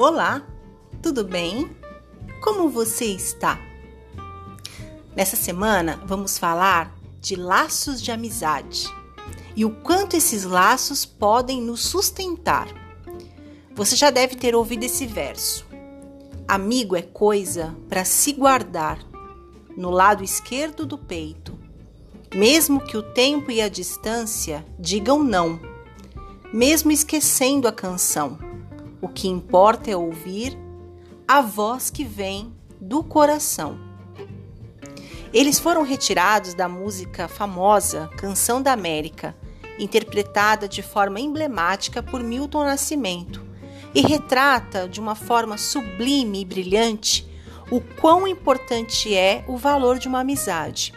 Olá, tudo bem? Como você está? Nessa semana vamos falar de laços de amizade e o quanto esses laços podem nos sustentar. Você já deve ter ouvido esse verso. Amigo é coisa para se guardar no lado esquerdo do peito, mesmo que o tempo e a distância digam não, mesmo esquecendo a canção. O que importa é ouvir a voz que vem do coração. Eles foram retirados da música famosa Canção da América, interpretada de forma emblemática por Milton Nascimento, e retrata de uma forma sublime e brilhante o quão importante é o valor de uma amizade,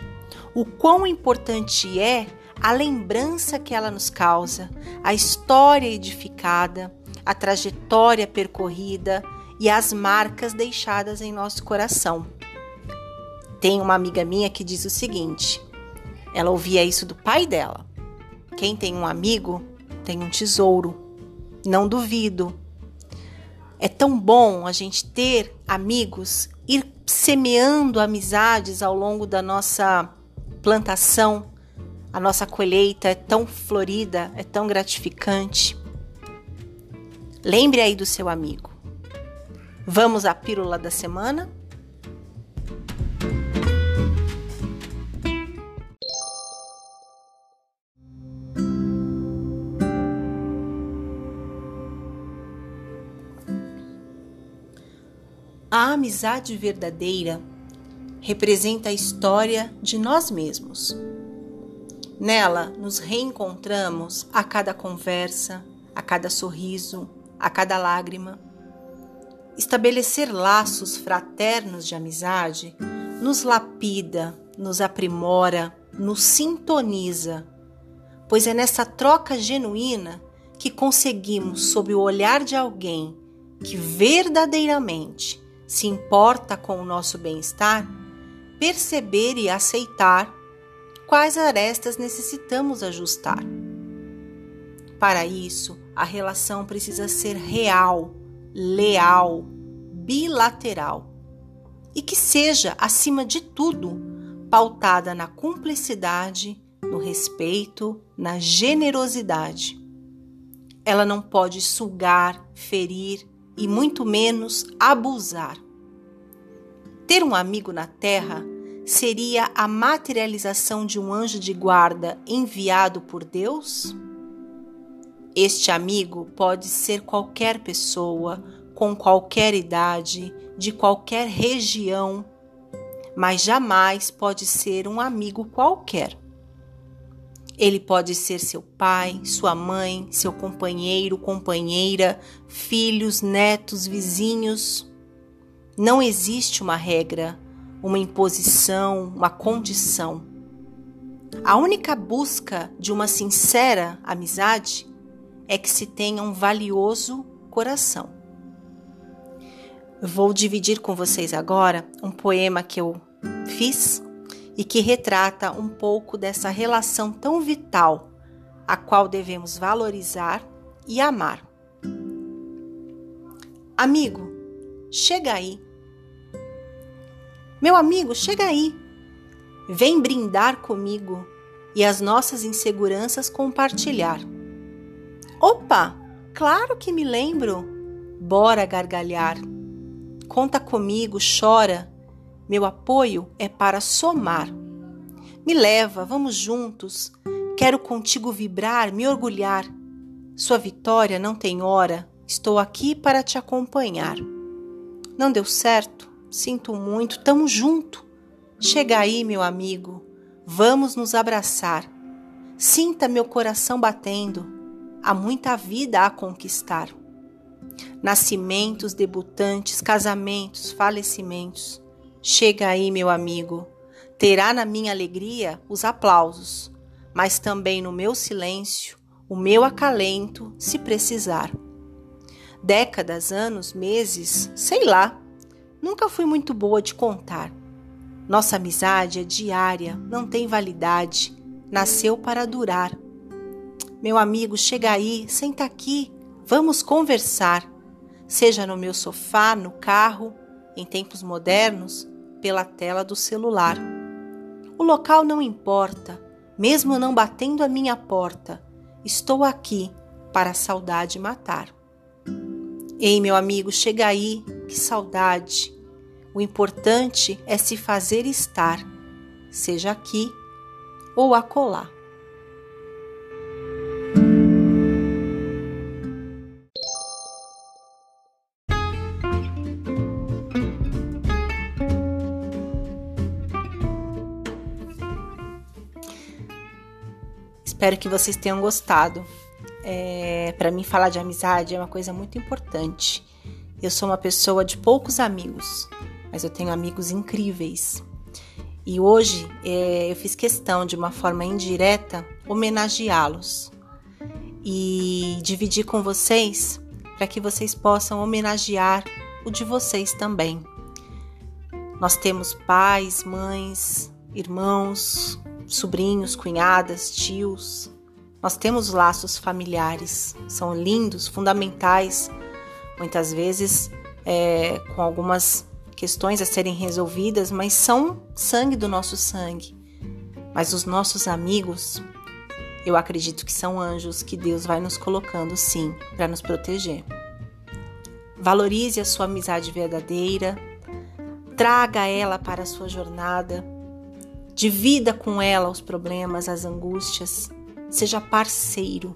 o quão importante é a lembrança que ela nos causa, a história edificada, a trajetória percorrida e as marcas deixadas em nosso coração. Tem uma amiga minha que diz o seguinte: ela ouvia isso do pai dela. Quem tem um amigo tem um tesouro. Não duvido. É tão bom a gente ter amigos, ir semeando amizades ao longo da nossa plantação. A nossa colheita é tão florida, é tão gratificante. Lembre aí do seu amigo. Vamos à pílula da semana? A amizade verdadeira representa a história de nós mesmos. Nela nos reencontramos a cada conversa, a cada sorriso, a cada lágrima. Estabelecer laços fraternos de amizade nos lapida, nos aprimora, nos sintoniza, pois é nessa troca genuína que conseguimos, sob o olhar de alguém que verdadeiramente se importa com o nosso bem-estar, perceber e aceitar quais arestas necessitamos ajustar. Para isso, a relação precisa ser real, leal, bilateral e que seja, acima de tudo, pautada na cumplicidade, no respeito, na generosidade. Ela não pode sugar, ferir e muito menos abusar. Ter um amigo na terra seria a materialização de um anjo de guarda enviado por Deus? Este amigo pode ser qualquer pessoa, com qualquer idade, de qualquer região, mas jamais pode ser um amigo qualquer. Ele pode ser seu pai, sua mãe, seu companheiro, companheira, filhos, netos, vizinhos. Não existe uma regra, uma imposição, uma condição. A única busca de uma sincera amizade é que se tenha um valioso coração. Vou dividir com vocês agora um poema que eu fiz e que retrata um pouco dessa relação tão vital a qual devemos valorizar e amar. Amigo, chega aí. Meu amigo, chega aí. Vem brindar comigo e as nossas inseguranças compartilhar. Opa, claro que me lembro. Bora gargalhar. Conta comigo, chora meu apoio é para somar. Me leva, vamos juntos. Quero contigo vibrar, me orgulhar. Sua vitória não tem hora. Estou aqui para te acompanhar. Não deu certo? Sinto muito, tamo junto. Chega aí, meu amigo. Vamos nos abraçar. Sinta meu coração batendo. Há muita vida a conquistar. Nascimentos, debutantes, casamentos, falecimentos. Chega aí, meu amigo. Terá na minha alegria os aplausos, mas também no meu silêncio o meu acalento, se precisar. Décadas, anos, meses, sei lá. Nunca fui muito boa de contar. Nossa amizade é diária, não tem validade, nasceu para durar. Meu amigo, chega aí, senta aqui, vamos conversar. seja no meu sofá, no carro, em tempos modernos, pela tela do celular. O local não importa, mesmo não batendo a minha porta, estou aqui para a saudade matar. Ei, meu amigo, chega aí, que saudade! O importante é se fazer estar, seja aqui ou acolá. Espero que vocês tenham gostado. É, para mim, falar de amizade é uma coisa muito importante. Eu sou uma pessoa de poucos amigos, mas eu tenho amigos incríveis. E hoje é, eu fiz questão, de uma forma indireta, homenageá-los e dividir com vocês para que vocês possam homenagear o de vocês também. Nós temos pais, mães, irmãos, sobrinhos, cunhadas, tios. Nós temos laços familiares, são lindos, fundamentais, muitas vezes é, com algumas questões a serem resolvidas, mas são sangue do nosso sangue. Mas os nossos amigos, eu acredito que são anjos que Deus vai nos colocando sim para nos proteger. Valorize a sua amizade verdadeira, traga ela para a sua jornada Divida com ela os problemas, as angústias. Seja parceiro.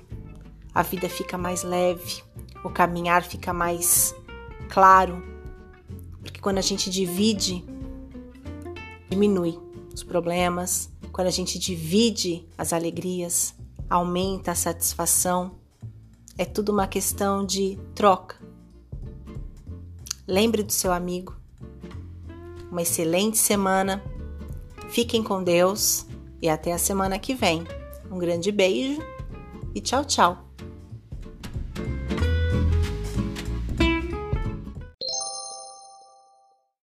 A vida fica mais leve, o caminhar fica mais claro. Porque quando a gente divide, diminui os problemas. Quando a gente divide as alegrias, aumenta a satisfação. É tudo uma questão de troca. Lembre do seu amigo. Uma excelente semana Fiquem com Deus e até a semana que vem. Um grande beijo e tchau, tchau.